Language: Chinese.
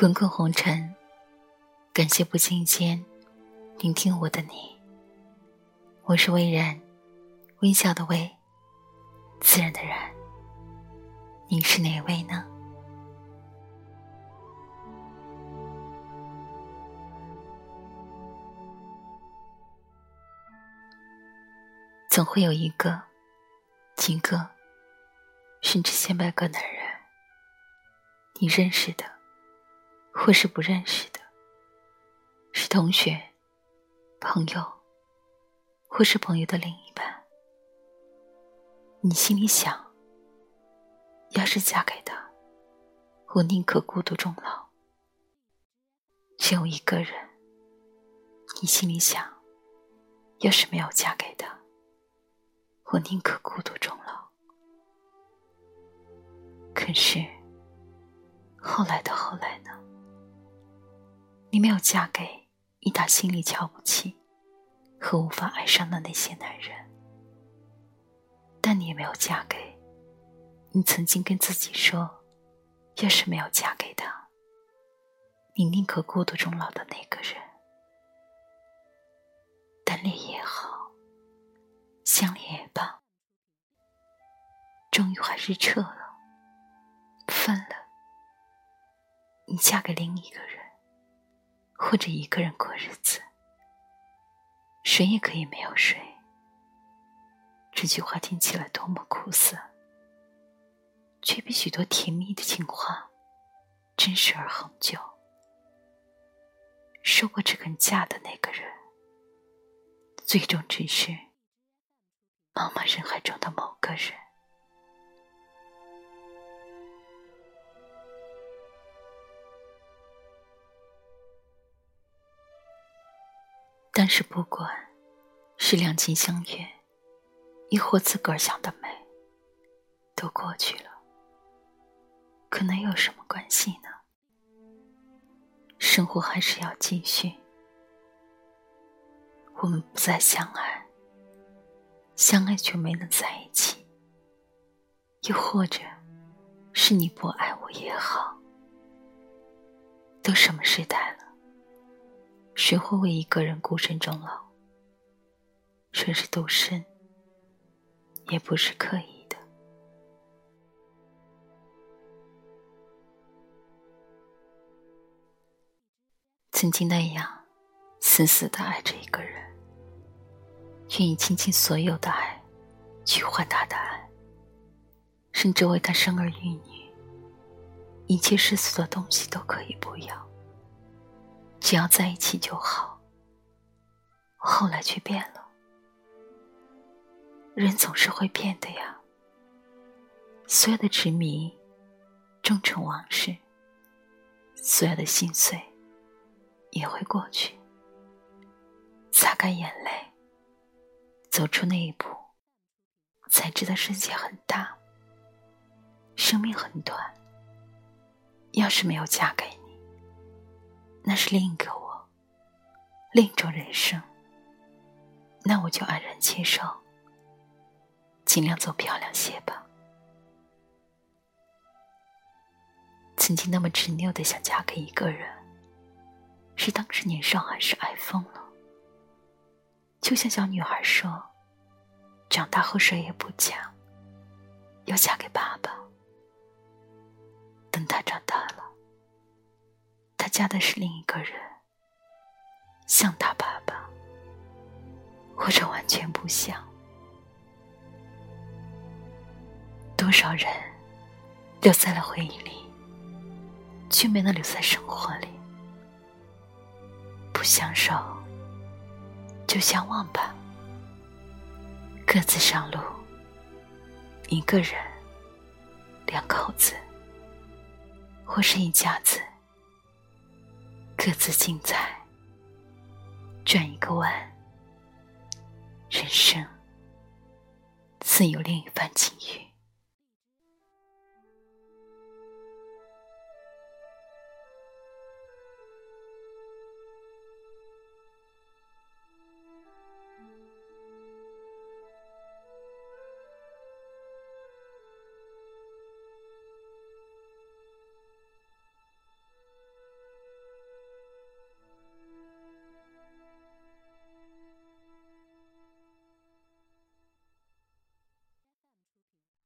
滚滚红尘，感谢不经意间聆听我的你。我是微然，微笑的微，自然的然。你是哪位呢？总会有一个、几个，甚至千百个男人，你认识的。或是不认识的，是同学、朋友，或是朋友的另一半。你心里想，要是嫁给他，我宁可孤独终老。只有一个人，你心里想，要是没有嫁给他，我宁可孤独终老。可是，后来的后来呢？你没有嫁给你打心里瞧不起和无法爱上的那些男人，但你也没有嫁给你曾经跟自己说，要是没有嫁给他，你宁可孤独终老的那个人。单恋也好，相恋也罢，终于还是撤了，分了。你嫁给另一个人。或者一个人过日子，谁也可以没有谁。这句话听起来多么苦涩，却比许多甜蜜的情话真实而恒久。受过这根架的那个人，最终只是茫茫人海中的某个人。但是，不管是两情相悦，亦或自个儿想的美，都过去了，可能有什么关系呢？生活还是要继续。我们不再相爱，相爱却没能在一起，又或者是你不爱我也好，都什么时代了？谁会为一个人孤身终老？说是独身，也不是刻意的。曾经那样死死的爱着一个人，愿意倾尽所有的爱去换他的爱，甚至为他生儿育女，一切世俗的东西都可以不要。只要在一起就好。后来却变了，人总是会变的呀。所有的执迷终成往事，所有的心碎也会过去。擦干眼泪，走出那一步，才知道世界很大，生命很短。要是没有嫁给你。那是另一个我，另一种人生。那我就安然接受，尽量走漂亮些吧。曾经那么执拗的想嫁给一个人，是当时年少还是爱疯了？就像小女孩说：“长大后谁也不嫁，要嫁给爸爸。”等他长大了。嫁的是另一个人，像他爸爸，或者完全不像。多少人留在了回忆里，却没能留在生活里。不相守，就相忘吧。各自上路，一个人，两口子，或是一家子。各自精彩，转一个弯，人生自有另一番境遇。